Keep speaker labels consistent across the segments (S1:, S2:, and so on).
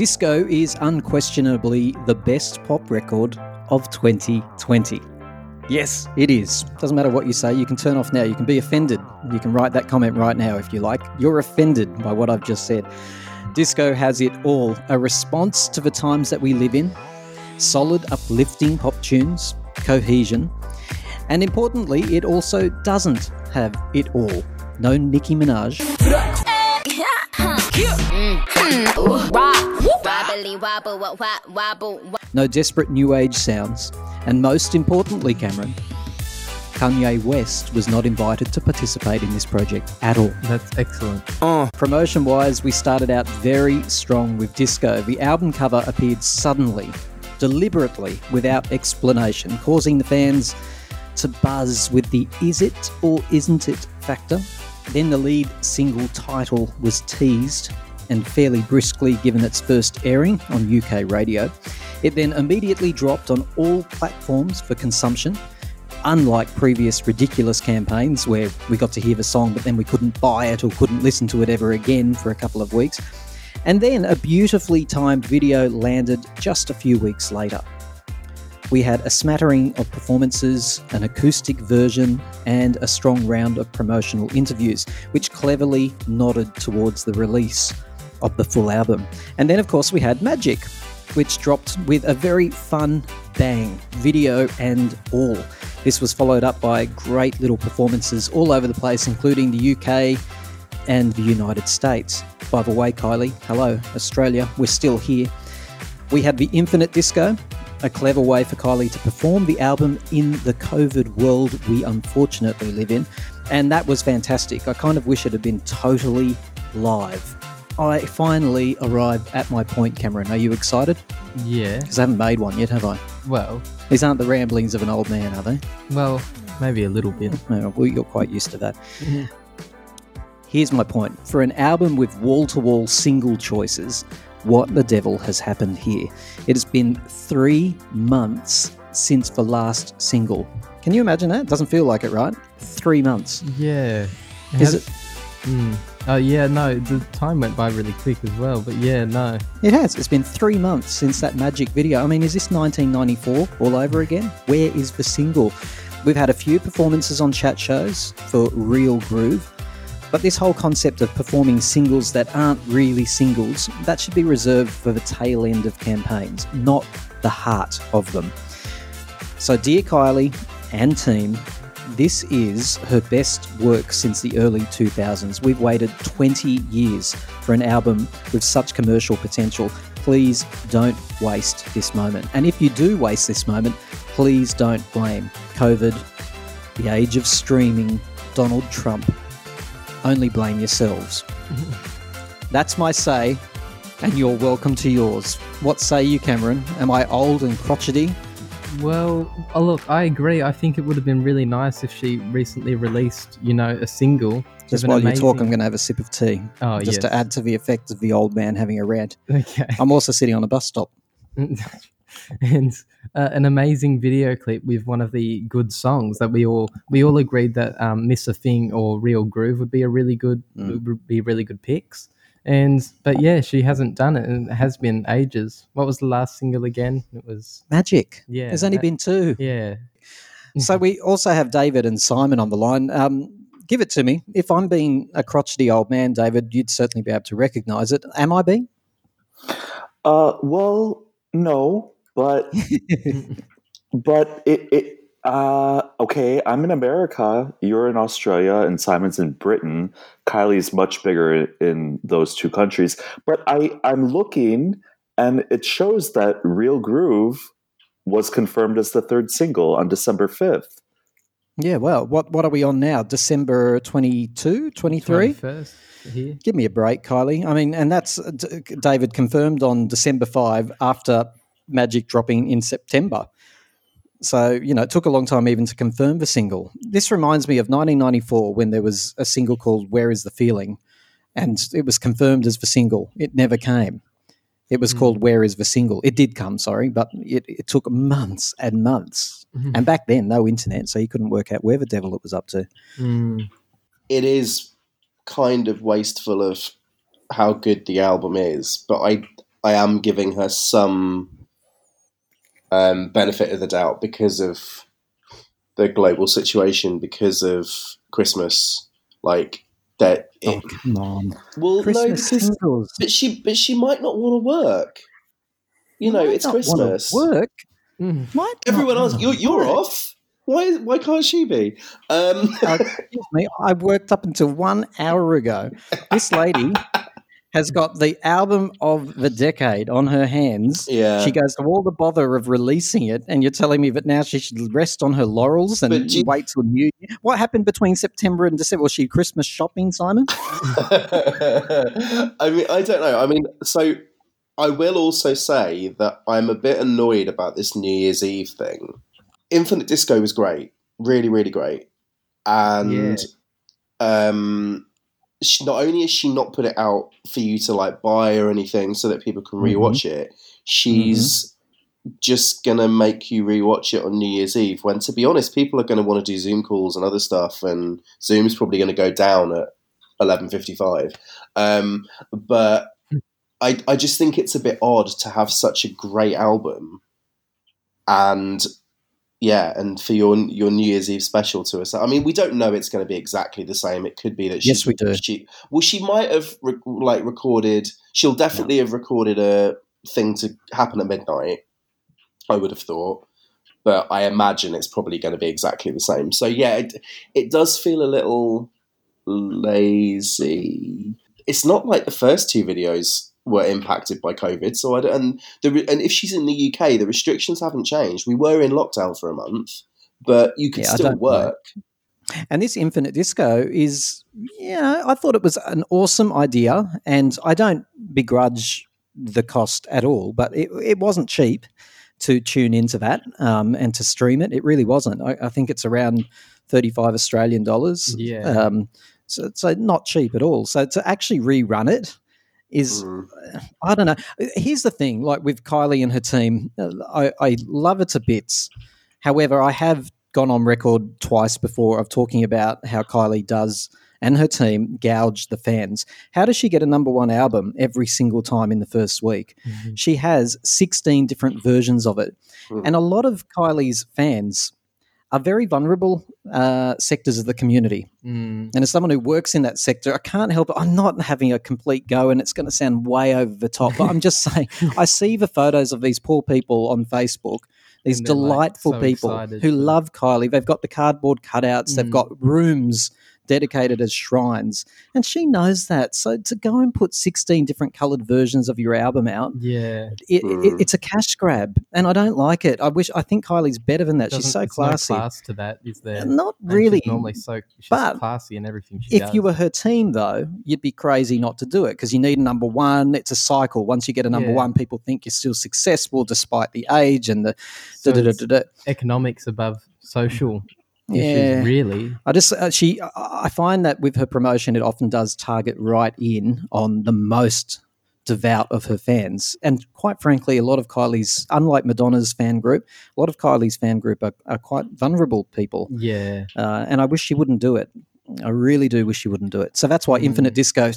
S1: Disco is unquestionably the best pop record of 2020. Yes, it is. Doesn't matter what you say, you can turn off now. You can be offended. You can write that comment right now if you like. You're offended by what I've just said. Disco has it all a response to the times that we live in, solid, uplifting pop tunes, cohesion, and importantly, it also doesn't have it all. No Nicki Minaj. Mm. Mm. No desperate new age sounds. And most importantly, Cameron, Kanye West was not invited to participate in this project at all.
S2: That's excellent. Oh.
S1: Promotion wise, we started out very strong with disco. The album cover appeared suddenly, deliberately, without explanation, causing the fans to buzz with the is it or isn't it factor. Then the lead single title was teased and fairly briskly given its first airing on UK radio. It then immediately dropped on all platforms for consumption, unlike previous ridiculous campaigns where we got to hear the song but then we couldn't buy it or couldn't listen to it ever again for a couple of weeks. And then a beautifully timed video landed just a few weeks later. We had a smattering of performances, an acoustic version, and a strong round of promotional interviews, which cleverly nodded towards the release of the full album. And then, of course, we had Magic, which dropped with a very fun bang, video and all. This was followed up by great little performances all over the place, including the UK and the United States. By the way, Kylie, hello, Australia, we're still here. We had the Infinite Disco, a clever way for Kylie to perform the album in the COVID world we unfortunately live in, and that was fantastic. I kind of wish it had been totally live. I finally arrived at my point, Cameron. Are you excited?
S2: Yeah.
S1: Because I haven't made one yet, have I?
S2: Well,
S1: These aren't the ramblings of an old man, are they?
S2: well, maybe a little bit.
S1: No, well, you're quite used to that. Here's my point. For an album with wall to wall single choices, what the devil has happened here? It has been three months since the last single. Can you imagine that? Doesn't feel like it, right? Three months.
S2: Yeah.
S1: Is
S2: Has-
S1: it?
S2: Mm. Oh yeah, no, the time went by really quick as well. But yeah, no.
S1: It has. It's been three months since that magic video. I mean, is this 1994 all over again? Where is the single? We've had a few performances on chat shows for Real Groove, but this whole concept of performing singles that aren't really singles, that should be reserved for the tail end of campaigns, not the heart of them. So, dear Kylie and team, this is her best work since the early 2000s. We've waited 20 years for an album with such commercial potential. Please don't waste this moment. And if you do waste this moment, please don't blame COVID, the age of streaming, Donald Trump. Only blame yourselves. That's my say, and you're welcome to yours. What say you, Cameron? Am I old and crotchety?
S2: Well, oh, look, I agree. I think it would have been really nice if she recently released, you know, a single.
S1: Just while you talk, I'm going to have a sip of tea.
S2: Oh,
S1: just to add to the effect of the old man having a rant.
S2: Okay.
S1: I'm also sitting on a bus stop.
S2: and uh, an amazing video clip with one of the good songs that we all we all agreed that um, "Miss a Thing" or "Real Groove" would be a really good
S1: Mm.
S2: would be really good picks. And but yeah, she hasn't done it, and it has been ages. What was the last single again? It was
S1: Magic.
S2: yeah.
S1: There's only
S2: that-
S1: been two.
S2: yeah.
S1: So we also have David and Simon on the line. Um, give it to me. If I'm being a crotchety old man, David, you'd certainly be able to recognise it. Am I being?
S3: Uh, well, no, but but it it uh okay. I'm in America. You're in Australia, and Simon's in Britain. Kylie's much bigger in those two countries. But I I'm looking, and it shows that Real Groove was confirmed as the third single on December fifth.
S1: Yeah, well, what, what are we on now? December 22, 23?
S2: First here.
S1: Give me a break, Kylie. I mean, and that's uh, D- David confirmed on December 5 after Magic dropping in September. So, you know, it took a long time even to confirm the single. This reminds me of 1994 when there was a single called Where is the Feeling? And it was confirmed as the single. It never came. It was
S2: Mm.
S1: called Where is the Single? It did come, sorry, but it, it took months and months.
S2: Mhm.
S1: And back then, no internet, so you couldn't work out where the devil it was up to.
S2: Mm.
S4: it is kind of wasteful of how good the album is, but I I am giving her some um, benefit of the doubt because of the global situation, because of Christmas. Like that.
S1: Oh, come on.
S4: well,
S1: Christmas
S4: no, because
S1: singles.
S4: but she but she might not want to work. You know,
S1: Might
S4: it's
S1: not
S4: Christmas.
S1: Work.
S2: Mm.
S1: Might
S4: Everyone
S1: not
S4: else, you're, you're
S1: work.
S4: off. Why why can't she be? Um,
S1: Uh, excuse me, I worked up until one hour ago. This lady has got the album of the decade on her hands.
S4: yeah.
S1: She goes to all the bother of releasing it, and you're telling me that now she should rest on her laurels and
S4: you-
S1: wait till New Year. What happened between September and December? Was she Christmas shopping, Simon?
S4: I mean, I don't know. I mean, so I will also say that I'm a bit annoyed about this New Year's Eve thing. Infinite Disco was great, really, really great, and um, she, not only has she not put it out for you to like buy or anything so that people can mm-hmm. rewatch it, she's mm-hmm. just gonna make you rewatch it on New Year's Eve. When, to be honest, people are going to want to do Zoom calls and other stuff, and Zoom's probably going to go down at eleven fifty-five. Um, but hmm. I, I just think it's a bit odd to have such a great album, and yeah, and for your your New Year's Eve special to us. I mean, we don't know it's going to be exactly the same. It could be that
S1: Yes, we do.
S4: She well, she might have re- like recorded. She'll definitely have recorded a thing to happen at midnight. I would have thought, but I imagine it's probably going to be exactly the same. So yeah, it it does feel a little lazy. It's not like the first two videos were impacted by COVID. So I don't, and the and if she's in the UK, the restrictions haven't changed. We were in lockdown for a month, but you could
S1: Yeah,
S4: still
S1: don't know.
S4: work.
S1: And this Infinite Disco is, yeah, I thought it was an awesome idea, and I don't begrudge the cost at all, but it, it wasn't cheap to tune into that um, and to stream it. It really wasn't. I, I think it's around 35 Australian dollars.
S2: Yeah.
S1: Um, so, so not cheap at all. So to actually rerun it is
S4: Mm.
S1: I don't know. Here's the thing: like with Kylie and her team, uh, I, I love her to bits. However, I have gone on record twice before of talking about how Kylie does and her team gouge the fans. How does she get a number one album every single time in the first week?
S2: Mhm.
S1: She has 16 different versions of it.
S4: Mhm.
S1: And a lot of Kylie's fans are very vulnerable uh, sectors of the community.
S2: Mm.
S1: And as someone who works in that sector, I can't help it. I'm not having a complete go, and it's going to sound way over the top, but I'm just saying, I see the photos of these poor people on Facebook, these
S2: they're, like,
S1: delightful
S2: so
S1: people
S2: excited
S1: who love Kylie. They've got the cardboard cutouts, they've
S2: Mm.
S1: got rooms dedicated as shrines, and she knows that. So to go and put 16 different colored versions of your album out,
S2: Yeah.
S1: it, it,
S4: Mm.
S1: it's a cash grab, and I don't like it. I wish, I think Kylie's better than that. She's
S2: Doesn't-
S1: so
S2: it's no
S1: classy.
S2: class to that, is there?
S1: Not really.
S2: She's normally so she's
S1: but
S2: classy in everything she
S1: if
S2: does.
S1: you were her team, though, you'd be crazy not to do it because you need a number one. It's a cycle. Once you get a number
S2: Yeah.
S1: one, people think you're still successful despite the age and the.
S2: So
S1: da- da- da.
S2: economics above social
S1: Yeah.
S2: really.
S1: I just uh, she I I find that with her promotion, it often does target right in on the most devout of her fans, and quite frankly, a lot of Kylie's, unlike Madonna's fan group, a lot of Kylie's fan group are, are quite vulnerable people,
S2: Yeah.
S1: uh, and I wish she wouldn't do it. I really do wish she wouldn't do it. So that's why
S2: Mm.
S1: Infinite Disco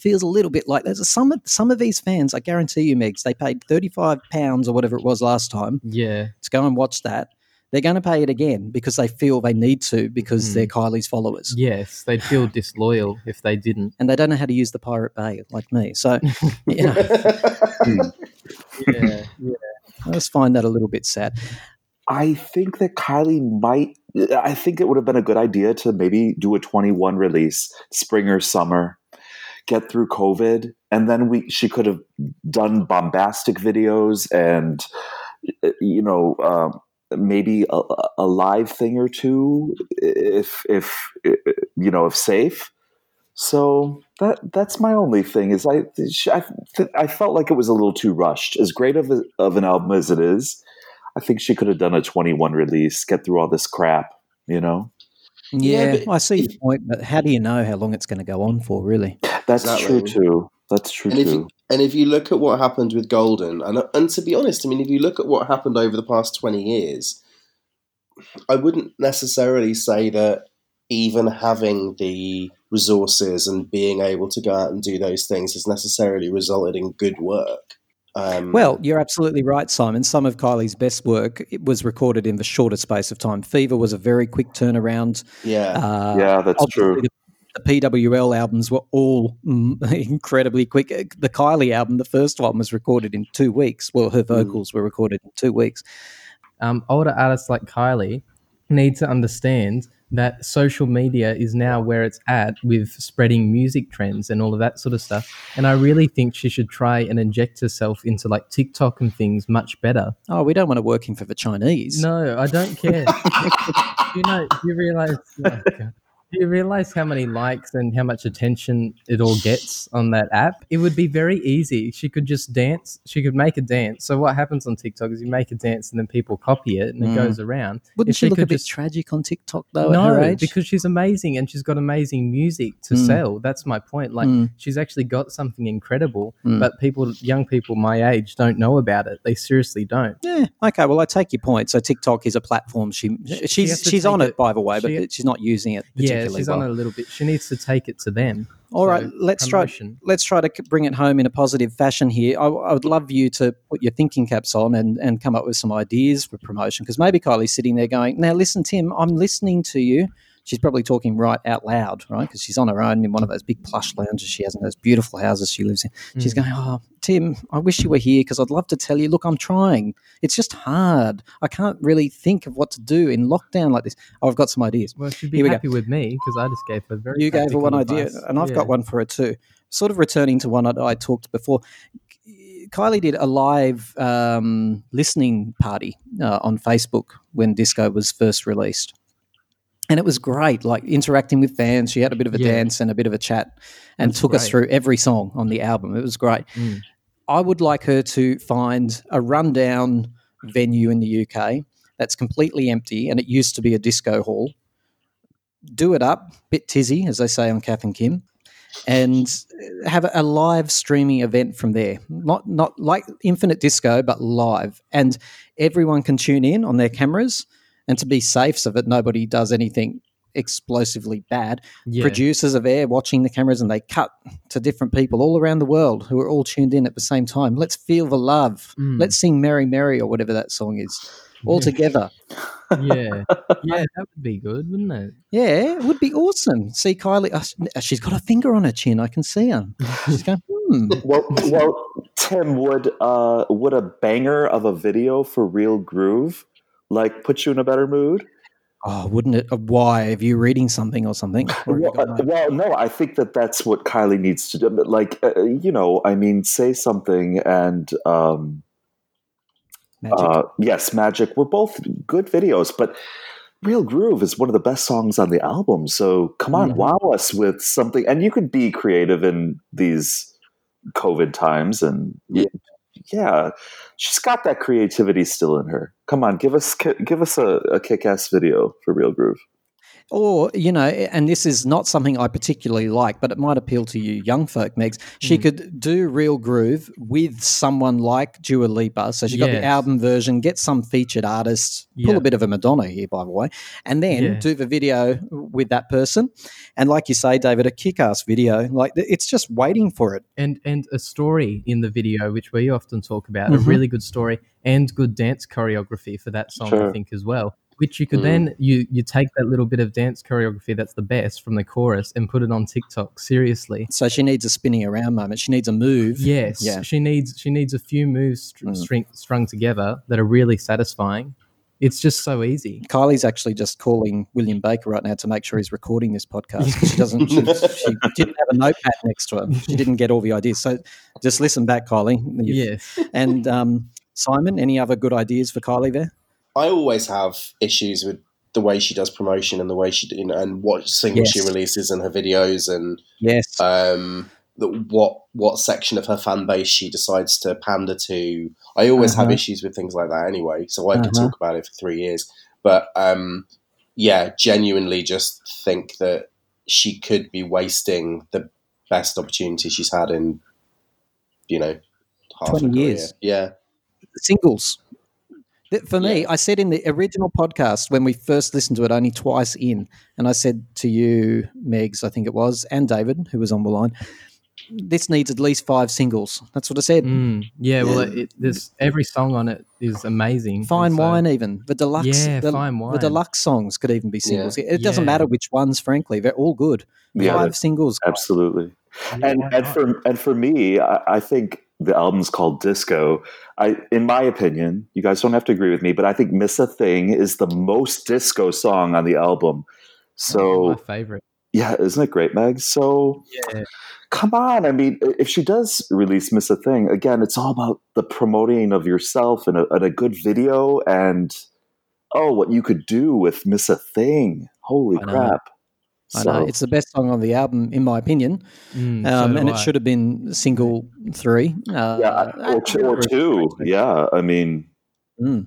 S1: feels a little bit like there's some of some of these fans. I guarantee you, Megs, they paid thirty five pounds or whatever it was last time
S2: Yeah.
S1: to go and watch that. They're going to pay it again because they feel they need to because
S2: Mm.
S1: they're Kylie's followers
S2: Yes. They'd feel disloyal if they didn't.
S1: and they don't know how to use the Pirate Bay like me. So, you know,
S2: Yeah.
S1: I just find that a little bit sad.
S3: I think that Kylie might. I think it would have been a good idea to maybe do a 21 release, spring or summer, get through COVID, and then we she could have done bombastic videos and uh, you know um, maybe a, a live thing or two if if you know if safe. So that that's my only thing is I I, I felt like it was a little too rushed. As great of a, of an album as it is, I think she could have done a 21 release, get through all this crap, you know?
S1: Yeah,
S4: Yeah, but
S1: I see your point, but how do you know how long it's going to go on for, really?
S3: That's
S4: Exactly.
S3: true too. That's true
S4: And if
S3: too.
S4: You, and if you look at what happened with Golden, and and to be honest, I mean, if you look at what happened over the past twenty years, I wouldn't necessarily say that even having the resources and being able to go out and do those things has necessarily resulted in good work. Um,
S1: Well, you're absolutely right, Simon. Some of Kylie's best work it was recorded in the shortest space of time. Fever was a very quick turnaround.
S4: yeah,
S1: Uh,
S3: yeah, that's true.
S1: The, the PWL albums were all mm, incredibly quick. Uh, The Kylie album, the first one, was recorded in two weeks. Well, her vocals were recorded in two weeks.
S2: um, older artists like Kylie need to understand that social media is now where it's at with spreading music trends and all of that sort of stuff. And I really think she should try and inject herself into like TikTok and things much better.
S1: Oh, we don't want to work him for the Chinese.
S2: No, I don't care. you know, you realize? oh. Do you realize how many likes and how much attention it all gets on that app? It would be very easy. She could just dance. She could make a dance. So what happens on TikTok is you make a dance and then people copy it and it
S1: Mm.
S2: goes around.
S1: Wouldn't
S2: If
S1: she,
S2: she
S1: look a bit
S2: just-
S1: tragic on TikTok though? at
S2: no,
S1: her age?
S2: because she's amazing and she's got amazing music to
S1: Mm.
S2: sell. That's my point. Like
S1: Mm.
S2: she's actually got something incredible,
S1: Mm.
S2: but people, young people my age, don't know about it. They seriously don't.
S1: Yeah. Okay. Well, I take your point. So TikTok is a platform. She,
S2: She- she
S1: she's she's on it,
S2: it-
S1: by the way, but
S2: she-
S1: she's not using it
S2: Yeah,
S1: particularly
S2: she's
S1: well.
S2: on it a little bit. She needs to take it to them.
S1: All
S2: So,
S1: right, let's try. Let's try to bring it home in a positive fashion here. I, I would love you to put your thinking caps on and, and come up with some ideas for promotion because maybe Kylie's sitting there going, "Now listen, Tim, I'm listening to you." She's probably talking right out loud, right? Because she's on her own in one of those big plush lounges she has in those beautiful houses she lives in. She's
S2: Mm.
S1: going, "Oh, Tim, I wish you were here because I'd love to tell you. Look, I'm trying. It's just hard. I can't really think of what to do in lockdown like this. Oh, I've got some ideas."
S2: Well, she'd
S1: Here
S2: be
S1: go.
S2: happy with me because I just gave her very.
S1: you gave her one
S2: practical
S1: idea, and I've
S2: Yeah.
S1: got one for her too. Sort of returning to one that I talked before. Kylie did a live um, listening party uh, on Facebook when Disco was first released. And it was great, like interacting with fans. She had a bit of a
S2: Yeah.
S1: dance and a bit of a chat and
S2: That's
S1: took us through every song on the album. It was great.
S2: Mm.
S1: I would like her to find a rundown venue in the UK that's completely empty and it used to be a disco hall. Do it up, bit tizzy, as they say on Kath and Kim, and have a- a live streaming event from there. Not not like Infinite Disco, but live, and everyone can tune in on their cameras. And to be safe, so that nobody does anything explosively bad,
S2: Yeah.
S1: producers of air watching the cameras and they cut to different people all around the world who are all tuned in at the same time. Let's feel the love.
S2: Mm.
S1: Let's sing Mary Mary or whatever that song is all
S2: Yeah.
S1: together.
S2: yeah, yeah, that would be good, wouldn't it?
S1: Yeah, it would be awesome. See Kylie, uh, she's got a finger on her chin. I can see her. She's going, hmm.
S3: well, well, Tim, would uh, would a banger of a video for Real Groove like put you in a better mood?
S1: Oh, wouldn't it? uh, Why? Are you reading something or something? Or
S3: Well, uh,
S1: no-
S3: well, no, I think that that's what Kylie needs to do. But Like, uh, you know, I mean, say something and um,
S1: magic?
S3: uh, yes, Magic were both good videos, but Real Groove is one of the best songs on the album. So come on,
S1: Mhm.
S3: wow us with something. And you could be creative in these COVID times. And
S1: Yeah.
S3: yeah, she's got that creativity still in her. Come on, give us give us a, a kick ass video for Real Groove.
S1: Or, you know, and this is not something I particularly like, but it might appeal to you young folk, Megs. She
S2: Mm.
S1: could do Real Groove with someone like Dua Lipa. So she got the album version, get some featured artists, pull a bit of a Madonna here, by the way, and then
S2: Yeah.
S1: do the video with that person. And like you say, David, a kick ass video. Like it's just waiting for it.
S2: and and a story in the video which we often talk about a
S1: Mhm.
S2: really good story and good dance choreography for that song
S3: Sure.
S2: i think as well which you could
S4: Mm.
S2: then you you take that little bit of dance choreography that's the best from the chorus and put it on tiktok seriously
S1: So she needs a spinning around moment. She needs a move.
S2: yes
S1: Yeah.
S2: she needs she needs a few moves str-
S1: Mm.
S2: string, strung together that are really satisfying it's just so easy
S1: Kylie's actually just calling William Baker right now to make sure he's recording this podcast. She doesn't. She, she didn't have a notepad next to her. She didn't get all the ideas. So just listen back, Kylie.
S2: Yes
S1: And um, Simon, any other good ideas for Kylie there?
S4: I always have issues with the way she does promotion and the way she you know, and what singles she releases and her videos and
S1: Yes.
S4: um, the, what what section of her fan base she decides to pander to. I always have
S1: Uh-huh.
S4: issues with things like that anyway, so I could
S1: Uh-huh.
S4: talk about it for three years. But um, yeah, genuinely just think that she could be wasting the best opportunity she's had in, you know, half
S1: 20 years.
S4: Yeah,
S1: Singles. Th- For me,
S4: Yeah.
S1: I said in the original podcast when we first listened to it, only twice in, and I said to you, Megs, I think it was, and David, who was on the line, this needs at least five singles. That's what I said.
S2: Mm, yeah, well,
S4: Yeah.
S2: it, there's every song on it is amazing.
S1: Fine
S2: so-
S1: wine, even the deluxe.
S2: Yeah,
S1: the,
S2: fine
S1: The deluxe songs could even be singles. It doesn't
S2: Yeah.
S1: matter which ones, frankly. They're all good.
S3: Yeah,
S1: Five singles.
S3: absolutely.
S2: Yeah,
S3: and and for and for me, I, I think the album's called Disco. I, in my opinion, you guys don't have to agree with me, but I think "Miss a Thing" is the most disco song on the album. So
S2: my favorite.
S3: yeah, isn't it great, Meg? So
S2: Yeah,
S3: come on, I mean, if she does release "Miss a Thing" again, it's all about the promoting of yourself and a, and a good video, and oh, what you could do with "Miss a Thing." Holy crap!
S1: I know it's the best song on the album, in my opinion,
S2: Mm,
S1: um,
S2: do
S1: and it should have been single three. Uh,
S3: yeah, or, two, or two. Yeah, I mean,
S1: Mm.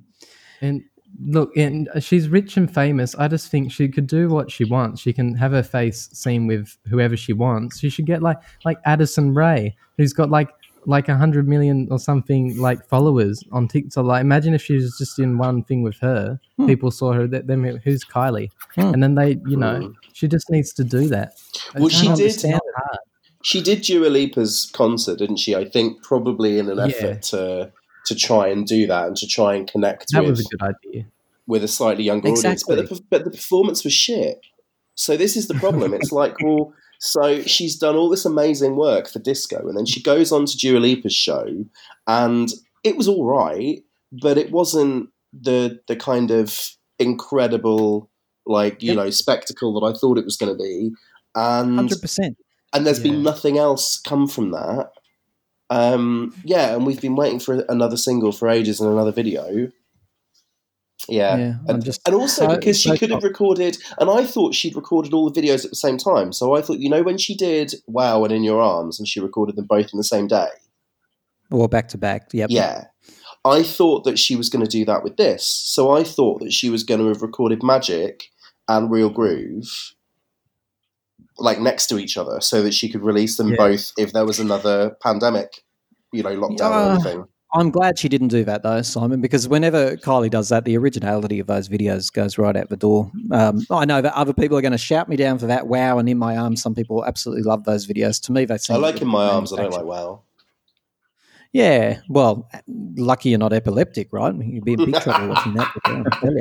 S2: And look, and she's rich and famous. I just think she could do what she wants. She can have her face seen with whoever she wants. She should get like like Addison Rae, who's got like like a hundred million or something like followers on TikTok. Like, imagine if she was just in one thing with her.
S1: Hmm.
S2: People saw her. That them who's Kylie,
S1: Hmm.
S2: and then they, you know,
S4: Hmm.
S2: she just needs to do that. I
S4: Well, she did-
S2: understand.
S4: She did Dua Lipa's concert, didn't she? I think probably in an
S2: Yeah.
S4: effort to to try and do that and to try and connect
S2: That
S4: with
S2: was a good idea.
S4: with a slightly younger audience. But the, but the performance was shit. So this is the problem. It's like, well, so she's done all this amazing work for disco, and then she goes on to Dua Lipa's show, and it was all right, but it wasn't the the kind of incredible, like you know, spectacle that I thought it was going to be. And
S1: Hundred percent.
S4: and there's
S2: Yeah.
S4: been nothing else come from that. Um, yeah, and we've been waiting for another single for ages and another video. Yeah,
S1: Yeah,
S4: and,
S1: just
S4: and also
S1: so-
S4: because she
S1: so
S4: could have
S1: shocked.
S4: recorded, and I thought she'd recorded all the videos at the same time. So I thought, you know, when she did "Wow" and "In Your Arms," and she recorded them both in the same day.
S1: Or back to back. Yep.
S4: Yeah, I thought that she was going to do that with this. So I thought that she was going to have recorded "Magic" and "Real Groove." Like next to each other, so that she could release them
S2: Yeah.
S4: both if there was another pandemic, you know, lockdown or
S1: Ah.
S4: anything.
S1: I'm glad she didn't do that though, Simon, because whenever Kylie does that, the originality of those videos goes right out the door. Um, I know that other people are going to shout me down for that. Wow, and in my arms, some people absolutely love those videos. To me, they seem
S4: I like in my arms. I don't like wow.
S1: Yeah, well, lucky you're not epileptic, right? You'd be in big trouble watching that. video, I tell you.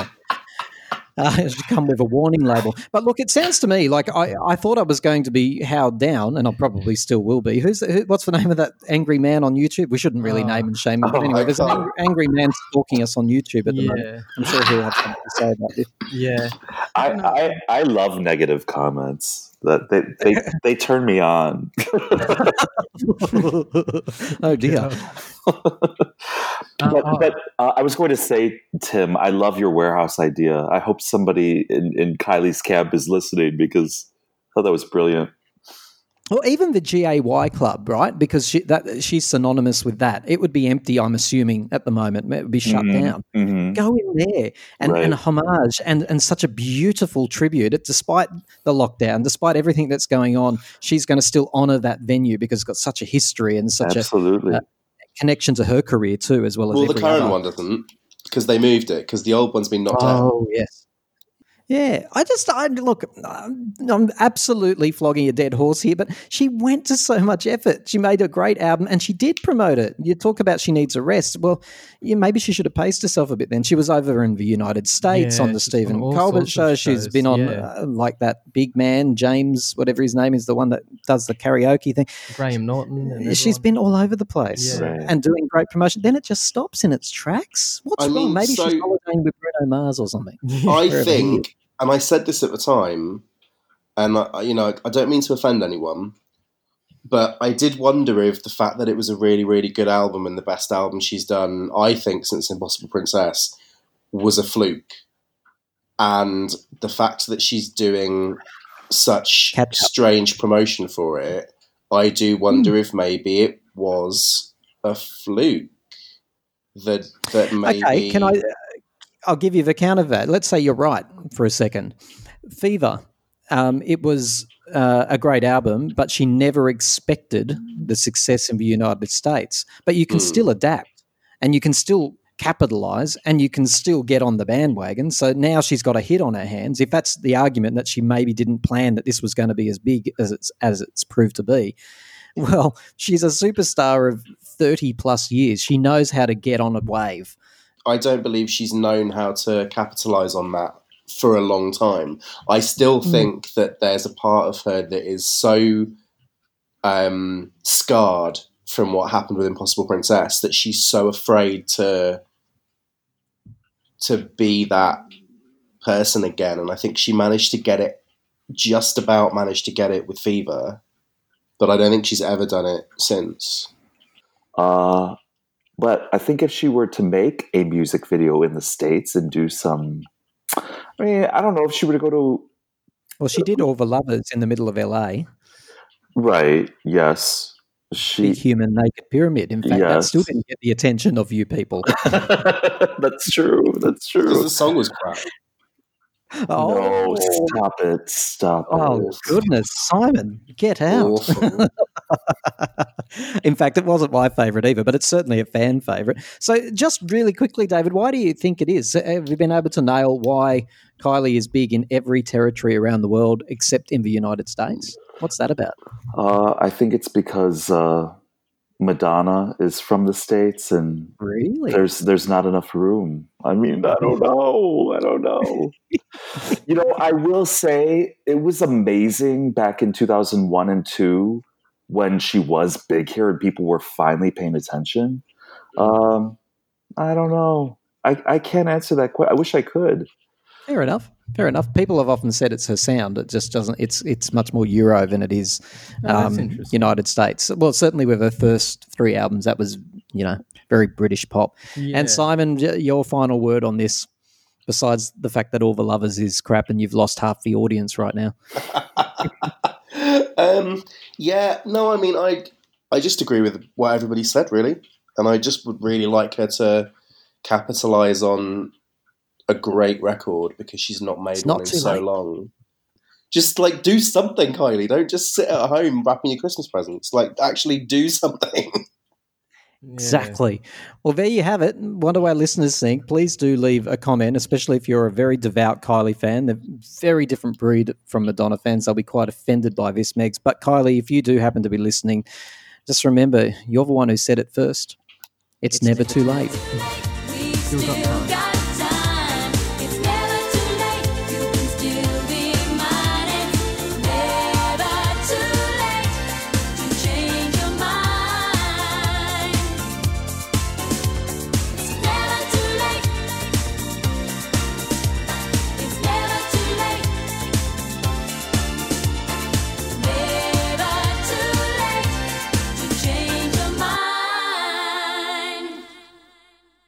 S1: Uh, it should come with a warning label. But look, it sounds to me like I, I thought I was going to be howled down, and I probably still will be. Who's the, who, what's the name of that angry man on YouTube? We shouldn't really
S2: Oh.
S1: name and shame him, but
S3: Oh,
S1: anyway,
S3: I
S1: there's an angry, angry man stalking us on YouTube at the moment. I'm sure he'll have something to say about this.
S2: yeah.
S3: I, I I love negative comments. That they they, they turn me on.
S1: oh dear.
S3: But
S2: oh.
S3: but uh, I was going to say, Tim, I love your warehouse idea. I hope somebody in, in Kylie's camp is listening because I thought that was brilliant.
S1: Well, even the GAY club, right? Because she, that she's synonymous with that. It would be empty, I'm assuming, at the moment. It would be shut
S3: Mhm.
S1: down.
S3: hmm
S1: Go in there and, and homage and, and such a beautiful tribute. It, despite the lockdown, despite everything that's going on, she's going to still honour that venue because it's got such a history and such
S3: Absolutely.
S1: uh, a connection to her career too, as well as
S4: Well, the current
S1: other.
S4: one doesn't because they moved it because the old one's been knocked out.
S1: Oh yes. Yeah, I just I look. I'm, I'm absolutely flogging a dead horse here, but she went to so much effort. She made a great album, and she did promote it. You talk about she needs a rest. Well, yeah, maybe she should have paced herself a bit. Then she was over in the United States
S2: Yeah,
S1: on the
S2: she's on
S1: Stephen Colbert show. She's been on
S2: yeah.
S1: uh, like that big man James, whatever his name is, the one that does the karaoke thing.
S2: Graham Norton. And
S1: She's
S2: everyone.
S1: been all over the place
S2: Yeah.
S1: And doing great promotion. Then it just stops in its tracks. What's
S4: I
S1: wrong?
S4: mean,
S1: Maybe
S4: so-
S1: she's holidaying with Bruno Mars or something.
S4: I think, and I said this at the time, and I, you know, I don't mean to offend anyone, but I did wonder if the fact that it was a really, really good album and the best album she's done, I think, since Impossible Princess, was a fluke, and the fact that she's doing such
S1: Catch up.
S4: strange promotion for it, I do wonder hmm. if maybe it was a fluke. That that maybe
S1: Okay, can I? I'll give you the count of that. Let's say you're right for a second. Fever. Um, it was uh, a great album, but she never expected the success in the United States. But you can
S4: Mm.
S1: still adapt, and you can still capitalize, and you can still get on the bandwagon. So now she's got a hit on her hands. If that's the argument that she maybe didn't plan that this was going to be as big as it's as it's proved to be, Well, she's a superstar of 30 plus years. She knows how to get on a wave.
S4: I don't believe she's known how to capitalize on that for a long time. I still
S1: Mm.
S4: think that there's a part of her that is so um, scarred from what happened with Impossible Princess that she's so afraid to to be that person again. And I think she managed to get it, just about managed to get it with Fever, but I don't think she's ever done it since.
S3: Uh, but I think if she were to make a music video in the States and do some, I mean, I don't know if she were to go to,
S1: Well, she did All the Lovers in the middle of LA.
S3: right, yes.
S1: Big
S3: She,
S1: human naked pyramid. In fact, that still didn't get the attention of you people.
S3: that's true, that's true.
S4: the song was crap. Oh.
S3: No, stop it, stop it.
S1: Oh
S3: it.
S1: goodness, Simon, get out! In fact, it wasn't my favourite either, but it's certainly a fan favourite. So, just really quickly, David, why do you think it is? Have you been able to nail why Kylie is big in every territory around the world except in the United States? What's that about?
S3: Uh, I think it's because uh, Madonna is from the states, and
S1: Really?
S3: there's there's not enough room. I mean, I don't know. I don't know. you know, I will say it was amazing back in 2001 and 2 when she was big here and people were finally paying attention. Um, I don't know. I, I can't answer that question. I wish I could.
S1: Fair enough. Fair enough. People have often said it's her sound. It just doesn't. It's it's much more Euro than it is
S2: Oh,
S1: um,
S2: interesting.
S1: United States. Well, certainly with her first three albums, that was you know very British pop.
S2: Yeah.
S1: And Simon, your final word on this, besides the fact that all the lovers is crap and you've lost half the audience right now.
S4: um, yeah, no, I mean, I I just agree with what everybody said, really, and I just would really like her to capitalize on a great record because she's not made
S1: It's
S4: one
S1: not
S4: in so
S1: late.
S4: long. Just like do something, Kylie. Don't just sit at home wrapping your Christmas presents. Like actually do something.
S2: Yeah.
S1: Exactly. Well, there you have it. What do our listeners think? Please do leave a comment, especially if you're a very devout Kylie fan. They're very different breed from Madonna fans. They'll be quite offended by this, Megs. But Kylie, if you do happen to be listening, just remember you're the one who said it first. It's, never too late.